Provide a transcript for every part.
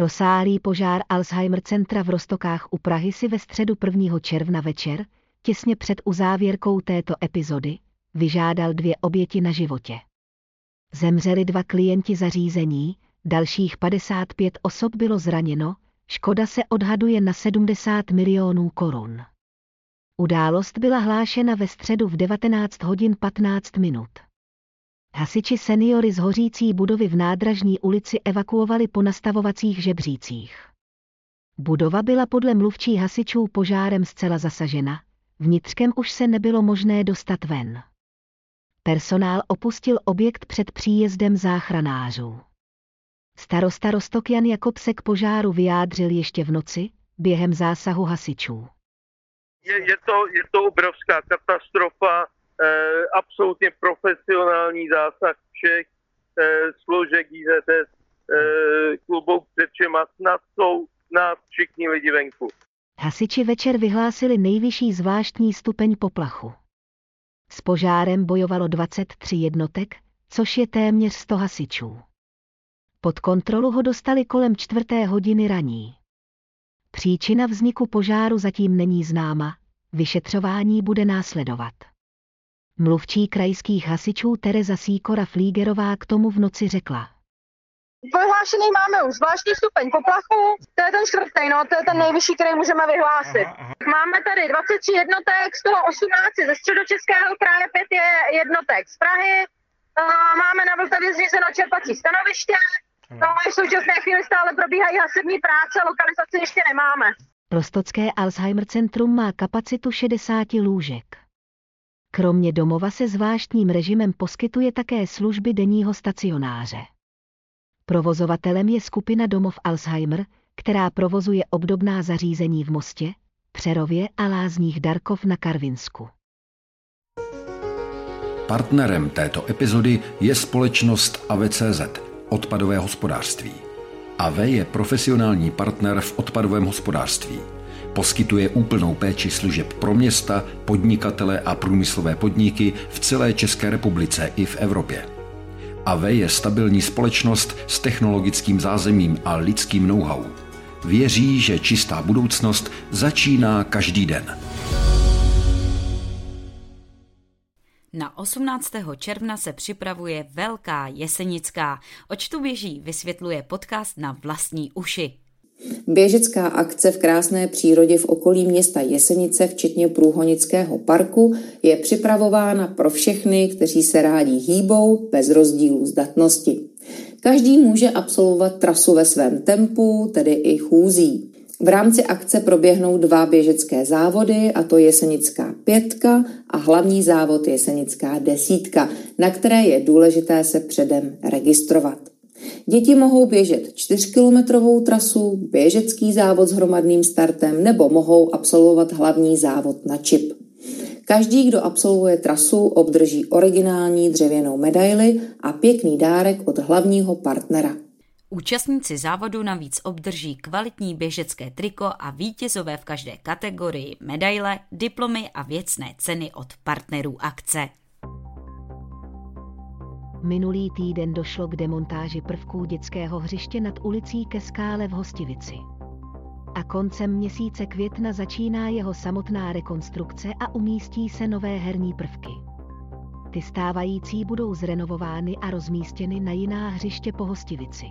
Rozsáhlý požár Alzheimer centra v Rostokách u Prahy si ve středu 1. června večer, těsně před uzávěrkou této epizody, vyžádal dvě oběti na životě. Zemřeli dva klienti zařízení, dalších 55 osob bylo zraněno, škoda se odhaduje na 70 milionů korun. Událost byla hlášena ve středu v 19 hodin 15 minut. Hasiči seniory z hořící budovy v nádražní ulici evakuovali po nastavovacích žebřících. Budova byla podle mluvčí hasičů požárem zcela zasažena, vnitřkem už se nebylo možné dostat ven. Personál opustil objekt před příjezdem záchranářů. Starosta Rostokjan Jakob se k požáru vyjádřil ještě v noci, během zásahu hasičů. Je, je, to, je to obrovská katastrofa, absolutně profesionální zásah všech eh, složek IZS eh, klubů před všema. Snad jsou nás všichni lidi venku. Hasiči večer vyhlásili nejvyšší zvláštní stupeň poplachu. S požárem bojovalo 23 jednotek, což je téměř 100 hasičů. Pod kontrolu ho dostali kolem čtvrté hodiny raní. Příčina vzniku požáru zatím není známa, vyšetřování bude následovat. Mluvčí krajských hasičů Tereza Síkora Flígerová k tomu v noci řekla. Vyhlášený máme už zvláštní stupeň poplachu, to je ten čtvrtý, no, to je ten nejvyšší, který můžeme vyhlásit. Máme tady 23 jednotek, z toho 18 ze středočeského kraje, 5 je jednotek z Prahy, máme na Vltavě zřízeno čerpací stanoviště, no a v současné chvíli stále probíhají hasební práce, lokalizaci ještě nemáme. Rostocké Alzheimer centrum má kapacitu 60 lůžek. Kromě domova se zvláštním režimem poskytuje také služby denního stacionáře. Provozovatelem je skupina Domov Alzheimer, která provozuje obdobná zařízení v Mostě, Přerově a Lázních Darkov na Karvinsku. Partnerem této epizody je společnost AVCZ, odpadové hospodářství. AV je profesionální partner v odpadovém hospodářství – Poskytuje úplnou péči služeb pro města, podnikatele a průmyslové podniky v celé České republice i v Evropě. AV je stabilní společnost s technologickým zázemím a lidským know-how. Věří, že čistá budoucnost začíná každý den. Na 18. června se připravuje Velká Jesenická. Oč tu běží, vysvětluje podcast na vlastní uši. Běžecká akce v krásné přírodě v okolí města Jesenice, včetně Průhonického parku, je připravována pro všechny, kteří se rádi hýbou bez rozdílu zdatnosti. Každý může absolvovat trasu ve svém tempu, tedy i chůzí. V rámci akce proběhnou dva běžecké závody, a to Jesenická pětka a hlavní závod Jesenická desítka, na které je důležité se předem registrovat. Děti mohou běžet 4-kilometrovou trasu, běžecký závod s hromadným startem nebo mohou absolvovat hlavní závod na čip. Každý, kdo absolvuje trasu, obdrží originální dřevěnou medaili a pěkný dárek od hlavního partnera. Účastníci závodu navíc obdrží kvalitní běžecké triko a vítězové v každé kategorii medaile, diplomy a věcné ceny od partnerů akce. Minulý týden došlo k demontáži prvků dětského hřiště nad ulicí ke skále v Hostivici. A koncem měsíce května začíná jeho samotná rekonstrukce a umístí se nové herní prvky. Ty stávající budou zrenovovány a rozmístěny na jiná hřiště po Hostivici.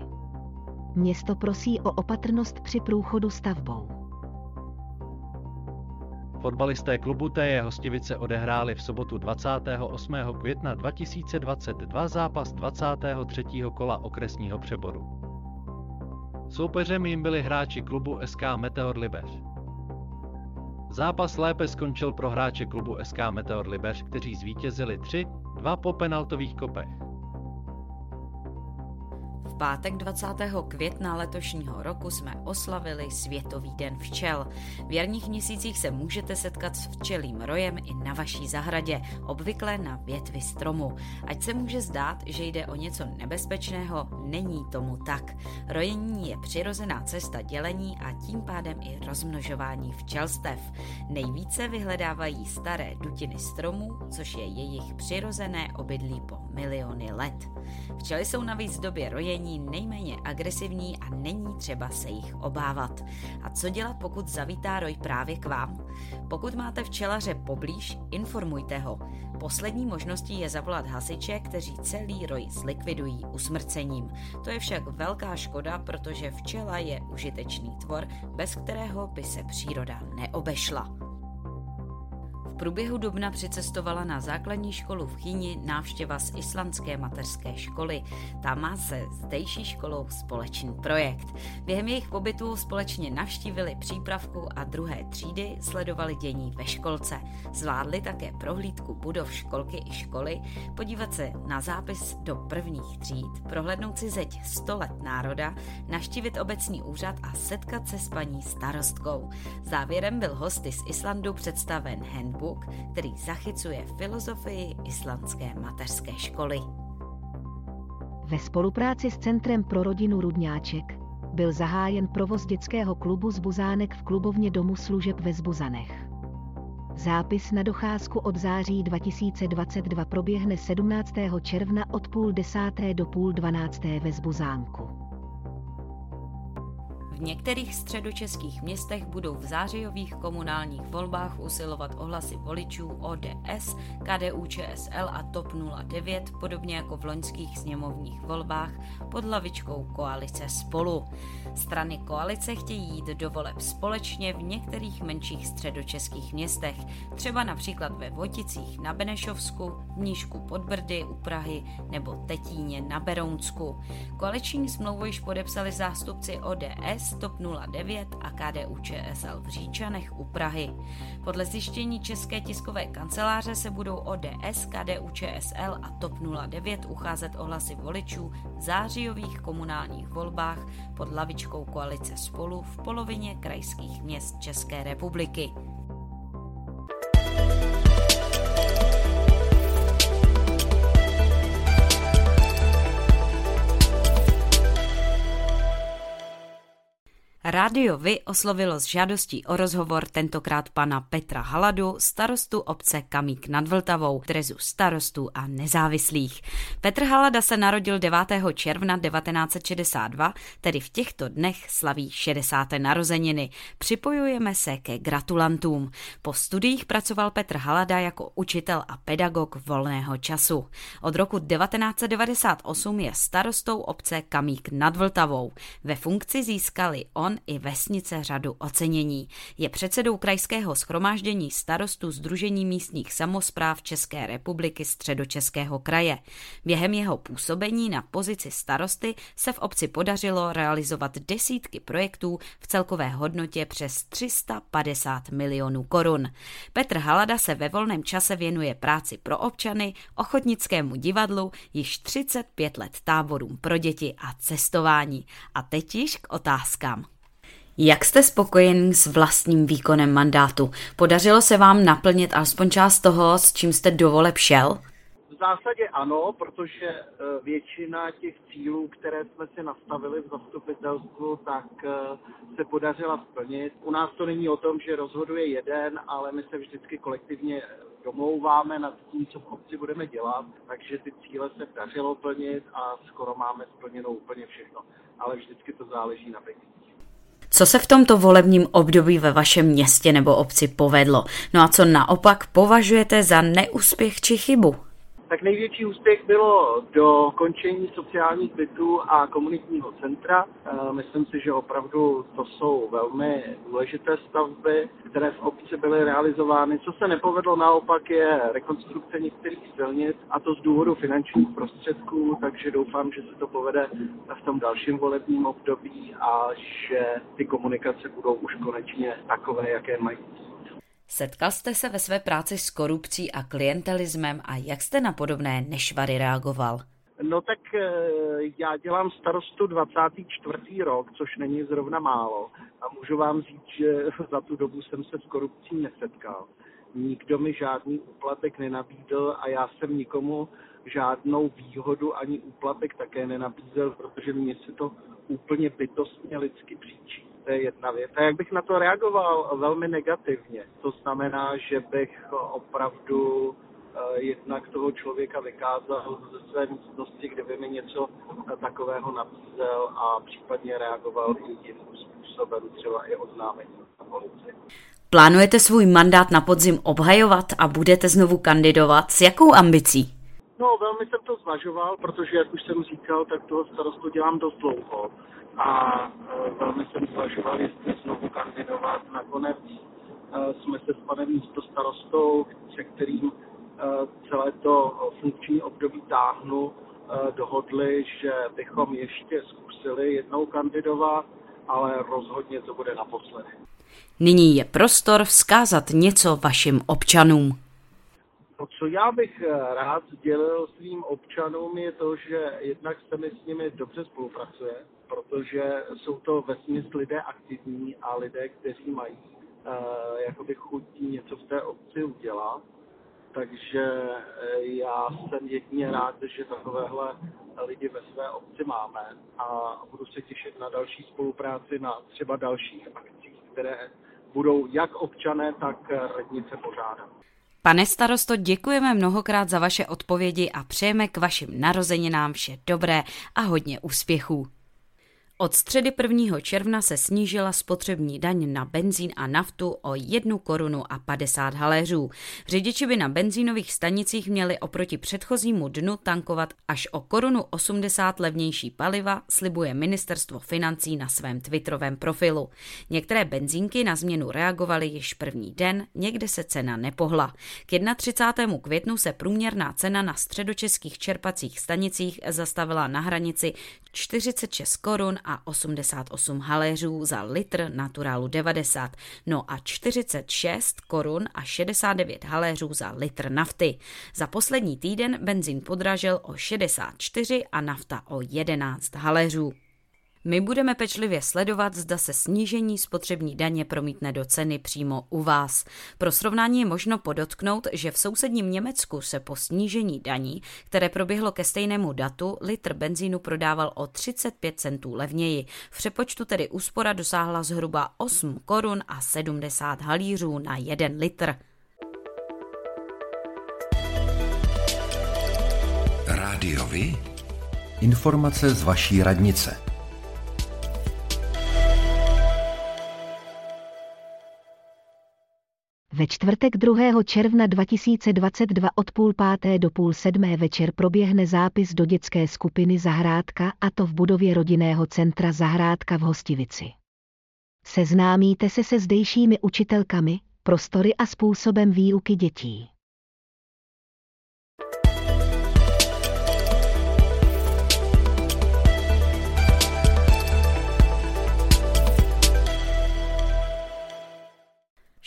Město prosí o opatrnost při průchodu stavbou. Fotbalisté klubu TJ Hostivice odehráli v sobotu 28. května 2022 zápas 23. kola okresního přeboru. Soupeřem jim byli hráči klubu SK Meteor Libeř. Zápas lépe skončil pro hráče klubu SK Meteor Libeř, kteří zvítězili 3, 2 po penaltových kopech pátek 20. května letošního roku jsme oslavili Světový den včel. V jarních měsících se můžete setkat s včelým rojem i na vaší zahradě, obvykle na větvi stromu. Ať se může zdát, že jde o něco nebezpečného, není tomu tak. Rojení je přirozená cesta dělení a tím pádem i rozmnožování včelstev. Nejvíce vyhledávají staré dutiny stromů, což je jejich přirozené obydlí po miliony let. Včely jsou navíc v době rojení nejméně agresivní a není třeba se jich obávat. A co dělat, pokud zavítá roj právě k vám? Pokud máte včelaře poblíž, informujte ho. Poslední možností je zavolat hasiče, kteří celý roj zlikvidují usmrcením. To je však velká škoda, protože včela je užitečný tvor, bez kterého by se příroda neobešla průběhu dubna přicestovala na základní školu v Chyni návštěva z islandské mateřské školy. Tam má se zdejší školou společný projekt. Během jejich pobytu společně navštívili přípravku a druhé třídy, sledovali dění ve školce. Zvládli také prohlídku budov školky i školy, podívat se na zápis do prvních tříd, prohlédnout si zeď 100 let národa, navštívit obecní úřad a setkat se s paní starostkou. Závěrem byl hosty z Islandu představen handbook Book, který zachycuje filozofii islandské mateřské školy. Ve spolupráci s Centrem pro rodinu Rudňáček byl zahájen provoz dětského klubu z Buzánek v klubovně Domu služeb ve Zbuzanech. Zápis na docházku od září 2022 proběhne 17. června od půl desáté do půl dvanácté ve Zbuzánku. V některých středočeských městech budou v zářijových komunálních volbách usilovat ohlasy voličů ODS, KDU ČSL a TOP 09, podobně jako v loňských sněmovních volbách pod hlavičkou koalice Spolu. Strany koalice chtějí jít do voleb společně v některých menších středočeských městech, třeba například ve Voticích na Benešovsku, v Nížku pod Brdy u Prahy nebo Tetíně na Berounsku. Koaliční smlouvu již podepsali zástupci ODS, TOP 09 a KDU ČSL v Říčanech u Prahy. Podle zjištění České tiskové kanceláře se budou ODS, KDU ČSL a TOP 09 ucházet o hlasy voličů v zářijových komunálních volbách pod lavičkou koalice Spolu v polovině krajských měst České republiky. Rádio Vy oslovilo s žádostí o rozhovor tentokrát pana Petra Haladu, starostu obce Kamík nad Vltavou, trezu starostů a nezávislých. Petr Halada se narodil 9. června 1962, tedy v těchto dnech slaví 60. narozeniny. Připojujeme se ke gratulantům. Po studiích pracoval Petr Halada jako učitel a pedagog volného času. Od roku 1998 je starostou obce Kamík nad Vltavou. Ve funkci získali on i vesnice řadu ocenění. Je předsedou krajského schromáždění starostů Združení místních samozpráv České republiky středočeského kraje. Během jeho působení na pozici starosty se v obci podařilo realizovat desítky projektů v celkové hodnotě přes 350 milionů korun. Petr Halada se ve volném čase věnuje práci pro občany, ochotnickému divadlu, již 35 let táborům pro děti a cestování. A teď již k otázkám. Jak jste spokojen s vlastním výkonem mandátu? Podařilo se vám naplnit alespoň část toho, s čím jste dovoleb šel? V zásadě ano, protože e, většina těch cílů, které jsme si nastavili v zastupitelstvu, tak e, se podařila splnit. U nás to není o tom, že rozhoduje jeden, ale my se vždycky kolektivně domlouváme nad tím, co v obci budeme dělat, takže ty cíle se dařilo plnit a skoro máme splněno úplně všechno. Ale vždycky to záleží na penězích. Co se v tomto volebním období ve vašem městě nebo obci povedlo? No a co naopak považujete za neúspěch či chybu? Tak největší úspěch bylo do končení sociálních bytů a komunitního centra. E, myslím si, že opravdu to jsou velmi důležité stavby, které v obci byly realizovány. Co se nepovedlo naopak je rekonstrukce některých silnic a to z důvodu finančních prostředků, takže doufám, že se to povede v tom dalším volebním období a že ty komunikace budou už konečně takové, jaké mají. Setkal jste se ve své práci s korupcí a klientelismem a jak jste na podobné nešvary reagoval? No tak já dělám starostu 24. rok, což není zrovna málo. A můžu vám říct, že za tu dobu jsem se s korupcí nesetkal. Nikdo mi žádný úplatek nenabídl a já jsem nikomu žádnou výhodu ani úplatek také nenabízel, protože mě se to úplně bytostně lidsky příčí. To je jedna věc. A jak bych na to reagoval? Velmi negativně. To znamená, že bych opravdu eh, jednak toho člověka vykázal ze své místnosti, kde by mi něco takového nabízel a případně reagoval i jiným způsobem, třeba i oznámení na policii. Plánujete svůj mandát na podzim obhajovat a budete znovu kandidovat? S jakou ambicí? No, velmi jsem to zvažoval, protože, jak už jsem říkal, tak toho starostu dělám dost dlouho. A velmi jsem zvažoval, jestli znovu kandidovat. Nakonec e, jsme se s panem místo starostou, se kterým e, celé to funkční období táhnu, dohodli, že bychom ještě zkusili jednou kandidovat, ale rozhodně to bude naposledy. Nyní je prostor vzkázat něco vašim občanům. To, co já bych eh, rád sdělil svým občanům, je to, že jednak se mi s nimi dobře spolupracuje, protože jsou to vesměs lidé aktivní a lidé, kteří mají uh, jakoby chutí něco v té obci udělat. Takže eh, já jsem jedině rád, že takovéhle lidi ve své obci máme a budu se těšit na další spolupráci na třeba dalších akcích, které budou jak občané, tak radnice pořádat. Pane starosto, děkujeme mnohokrát za vaše odpovědi a přejeme k vašim narozeninám vše dobré a hodně úspěchů. Od středy 1. června se snížila spotřební daň na benzín a naftu o 1 korunu a 50 haléřů. Řidiči by na benzínových stanicích měli oproti předchozímu dnu tankovat až o korunu 80 levnější paliva, slibuje ministerstvo financí na svém twitterovém profilu. Některé benzínky na změnu reagovaly již první den, někde se cena nepohla. K 31. květnu se průměrná cena na středočeských čerpacích stanicích zastavila na hranici 46 korun a 88 haléřů za litr naturálu 90, no a 46 korun a 69 haléřů za litr nafty. Za poslední týden benzín podražil o 64 a nafta o 11 haléřů. My budeme pečlivě sledovat, zda se snížení spotřební daně promítne do ceny přímo u vás. Pro srovnání je možno podotknout, že v sousedním Německu se po snížení daní, které proběhlo ke stejnému datu, litr benzínu prodával o 35 centů levněji. V přepočtu tedy úspora dosáhla zhruba 8 korun a 70 halířů na 1 litr. Rádiovi? Informace z vaší radnice. Ve čtvrtek 2. června 2022 od půl páté do půl sedmé večer proběhne zápis do dětské skupiny Zahrádka a to v budově rodinného centra Zahrádka v Hostivici. Seznámíte se se zdejšími učitelkami, prostory a způsobem výuky dětí.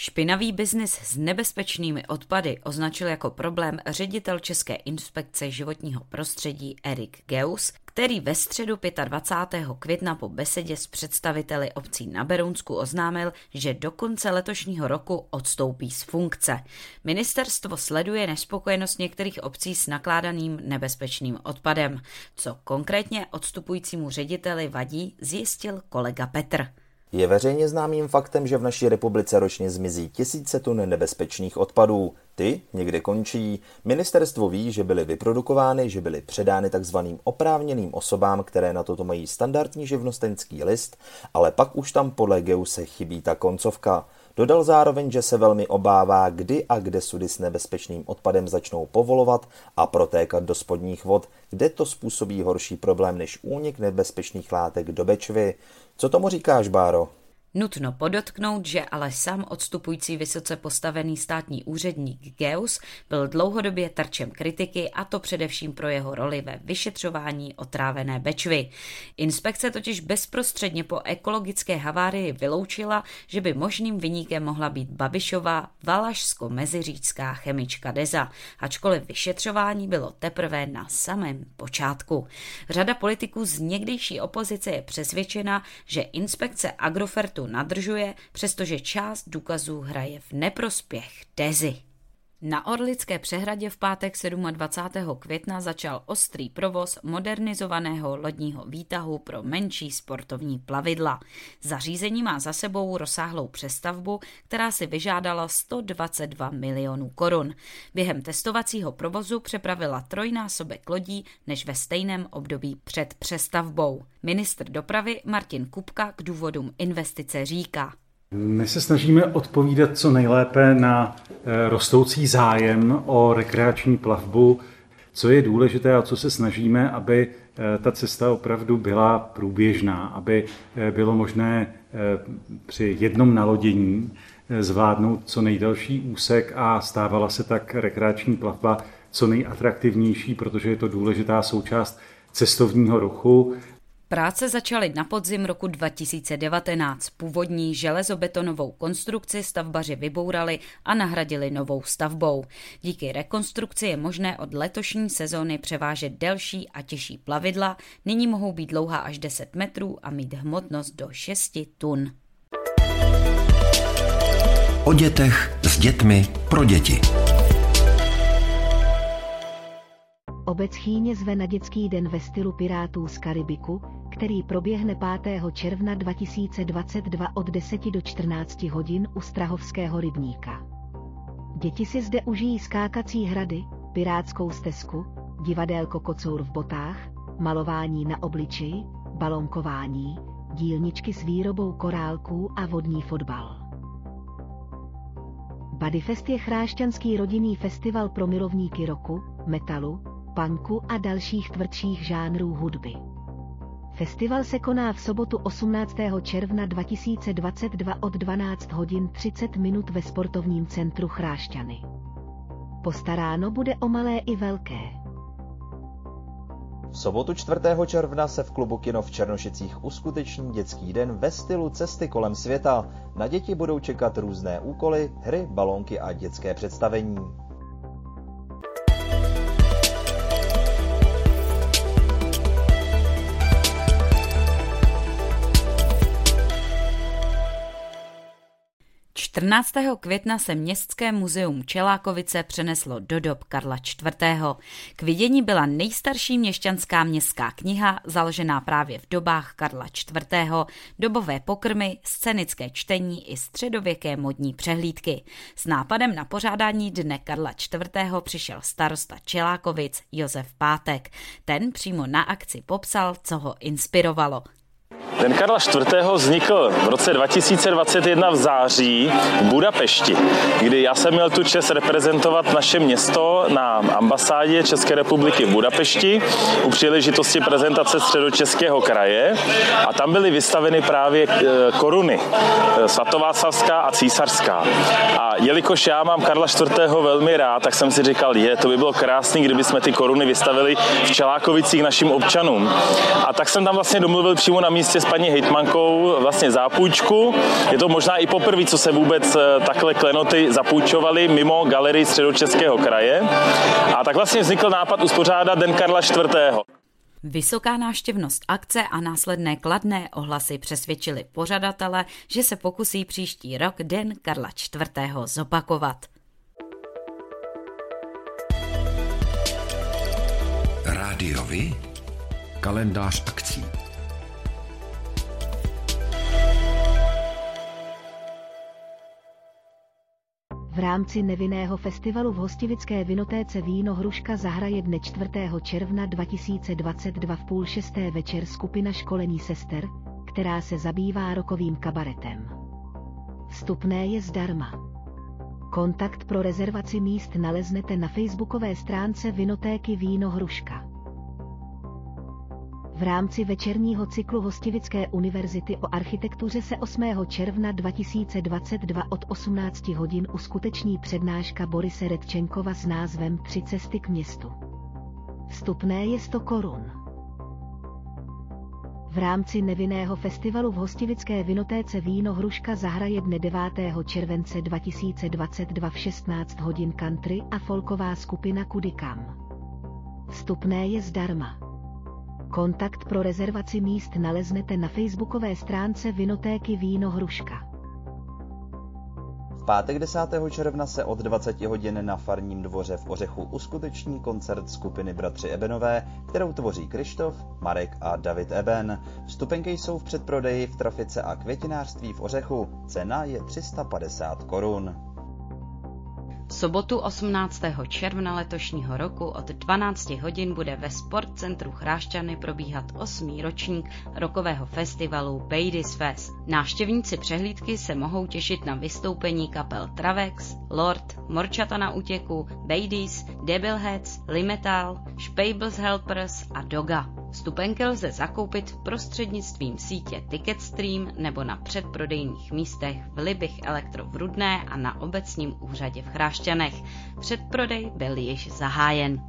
Špinavý biznis s nebezpečnými odpady označil jako problém ředitel České inspekce životního prostředí Erik Geus, který ve středu 25. května po besedě s představiteli obcí na Berounsku oznámil, že do konce letošního roku odstoupí z funkce. Ministerstvo sleduje nespokojenost některých obcí s nakládaným nebezpečným odpadem. Co konkrétně odstupujícímu řediteli vadí, zjistil kolega Petr. Je veřejně známým faktem, že v naší republice ročně zmizí tisíce tun nebezpečných odpadů. Ty někde končí. Ministerstvo ví, že byly vyprodukovány, že byly předány takzvaným oprávněným osobám, které na toto mají standardní živnostenský list, ale pak už tam podle Geuse chybí ta koncovka. Dodal zároveň, že se velmi obává, kdy a kde sudy s nebezpečným odpadem začnou povolovat a protékat do spodních vod, kde to způsobí horší problém než únik nebezpečných látek do Bečvy. Co tomu říkáš, Báro? Nutno podotknout, že ale sám odstupující vysoce postavený státní úředník Geus byl dlouhodobě terčem kritiky a to především pro jeho roli ve vyšetřování otrávené Bečvy. Inspekce totiž bezprostředně po ekologické havárii vyloučila, že by možným vyníkem mohla být Babišová valašsko-meziříčská chemička Deza, ačkoliv vyšetřování bylo teprve na samém počátku. Řada politiků z někdejší opozice je přesvědčena, že inspekce Agrofertu nadržuje, přestože část důkazů hraje v neprospěch Dezy. Na Orlické přehradě v pátek 27. května začal ostrý provoz modernizovaného lodního výtahu pro menší sportovní plavidla. Zařízení má za sebou rozsáhlou přestavbu, která si vyžádala 122 milionů korun. Během testovacího provozu přepravila trojnásobek lodí než ve stejném období před přestavbou. Ministr dopravy Martin Kupka k důvodům investice říká. My se snažíme odpovídat co nejlépe na eh, rostoucí zájem o rekreační plavbu, co je důležité a co se snažíme, aby eh, ta cesta opravdu byla průběžná, aby eh, bylo možné při jednom nalodění zvládnout co nejdelší úsek a stávala se tak rekreační plavba co nejatraktivnější, protože je to důležitá součást cestovního ruchu. Práce začaly na podzim roku 2019. Původní železobetonovou konstrukci stavbaři vybourali a nahradili novou stavbou. Díky rekonstrukci je možné od letošní sezóny převážet delší a těžší plavidla. Nyní mohou být dlouhá až 10 metrů a mít hmotnost do 6 tun. O dětech s dětmi pro děti. Obec Chýně zve na dětský den ve stylu Pirátů z Karibiku, který proběhne 5. června 2022 od 10 do 14 hodin u Strahovského rybníka. Děti si zde užijí skákací hrady, pirátskou stezku, divadélko kocour v botách, malování na obličeji, balonkování, dílničky s výrobou korálků a vodní fotbal. Bodyfest je chrášťanský rodinný festival pro milovníky roku, metalu, punku a dalších tvrdších žánrů hudby. Festival se koná v sobotu 18. června 2022 od 12 hodin 30 minut ve sportovním centru Chrášťany. Postaráno bude o malé i velké. V sobotu 4. června se v klubu Kino v Černošicích uskuteční dětský den ve stylu cesty kolem světa. Na děti budou čekat různé úkoly, hry, balónky a dětské představení. 14. května se Městské muzeum Čelákovice přeneslo do dob Karla IV. K vidění byla nejstarší měšťanská městská kniha, založená právě v dobách Karla IV., dobové pokrmy, scénické čtení i středověké modní přehlídky. S nápadem na pořádání dne Karla IV. přišel starosta Čelákovic Josef Pátek. Ten přímo na akci popsal, co ho inspirovalo. Den Karla IV. vznikl v roce 2021 v září v Budapešti, kdy já jsem měl tu čest reprezentovat naše město na ambasádě České republiky v Budapešti u příležitosti prezentace středočeského kraje a tam byly vystaveny právě eh, koruny eh, svatováclavská a císařská. A jelikož já mám Karla IV. velmi rád, tak jsem si říkal, je, to by bylo krásné, kdyby jsme ty koruny vystavili v Čelákovicích našim občanům. A tak jsem tam vlastně domluvil přímo na místě s paní hejtmankou vlastně zápůjčku. Je to možná i poprvé, co se vůbec eh, takhle klenoty zapůjčovaly mimo galerii středočeského kraje. A tak vlastně vznikl nápad uspořádat Den Karla IV. Vysoká náštěvnost akce a následné kladné ohlasy přesvědčili pořadatele, že se pokusí příští rok Den Karla IV. zopakovat. Rádiovi? Kalendář akcí. V rámci nevinného festivalu v hostivické vinotéce Víno Hruška zahraje dne 4. června 2022 v půl šesté večer skupina školení sester, která se zabývá rokovým kabaretem. Vstupné je zdarma. Kontakt pro rezervaci míst naleznete na facebookové stránce Vinotéky Víno Hruška. V rámci večerního cyklu Hostivické univerzity o architektuře se 8. června 2022 od 18 hodin uskuteční přednáška Borise Redčenkova s názvem Tři cesty k městu. Vstupné je 100 korun. V rámci nevinného festivalu v hostivické vinotéce Víno Hruška zahraje dne 9. července 2022 v 16 hodin country a folková skupina Kudikam. Vstupné je zdarma. Kontakt pro rezervaci míst naleznete na facebookové stránce Vinotéky Víno Hruška. V pátek 10. června se od 20 hodin na Farním dvoře v Ořechu uskuteční koncert skupiny Bratři Ebenové, kterou tvoří Krištof, Marek a David Eben. Vstupenky jsou v předprodeji v trafice a květinářství v Ořechu. Cena je 350 korun sobotu 18. června letošního roku od 12 hodin bude ve Sportcentru Chrášťany probíhat osmý ročník rokového festivalu Bady's Fest. Návštěvníci přehlídky se mohou těšit na vystoupení kapel Travex, Lord, Morčata na útěku, Badies, Debilheads, Limetal, Spables Helpers a Doga. Vstupenky lze zakoupit prostřednictvím sítě Ticketstream nebo na předprodejních místech v Libich Elektro v Rudné a na obecním úřadě v Chrášťanech. Předprodej byl již zahájen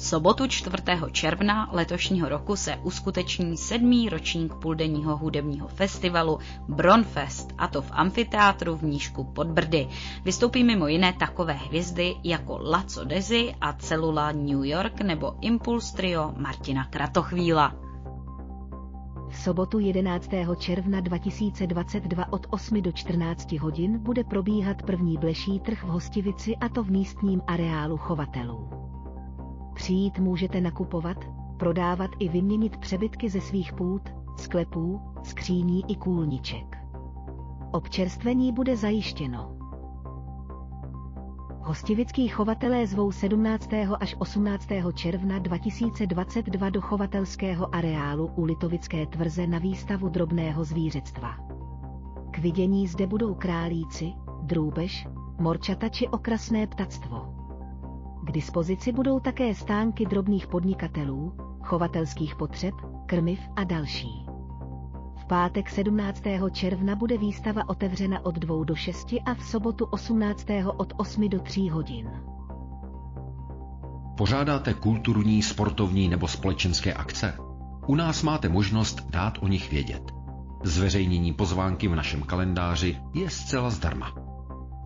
sobotu 4. června letošního roku se uskuteční sedmý ročník půldenního hudebního festivalu Bronfest, a to v amfiteátru v Nížku pod Brdy. Vystoupí mimo jiné takové hvězdy jako Laco Dezi a Celula New York nebo Impulse Trio Martina Kratochvíla. V sobotu 11. června 2022 od 8 do 14 hodin bude probíhat první bleší trh v Hostivici a to v místním areálu chovatelů. Přijít můžete nakupovat, prodávat i vyměnit přebytky ze svých půd, sklepů, skříní i kůlniček. Občerstvení bude zajištěno. Hostivický chovatelé zvou 17. až 18. června 2022 do chovatelského areálu u Litovické tvrze na výstavu drobného zvířectva. K vidění zde budou králíci, drůbež, morčata či okrasné ptactvo. K dispozici budou také stánky drobných podnikatelů, chovatelských potřeb, krmiv a další. V pátek 17. června bude výstava otevřena od 2 do 6 a v sobotu 18. od 8 do 3 hodin. Pořádáte kulturní, sportovní nebo společenské akce? U nás máte možnost dát o nich vědět. Zveřejnění pozvánky v našem kalendáři je zcela zdarma.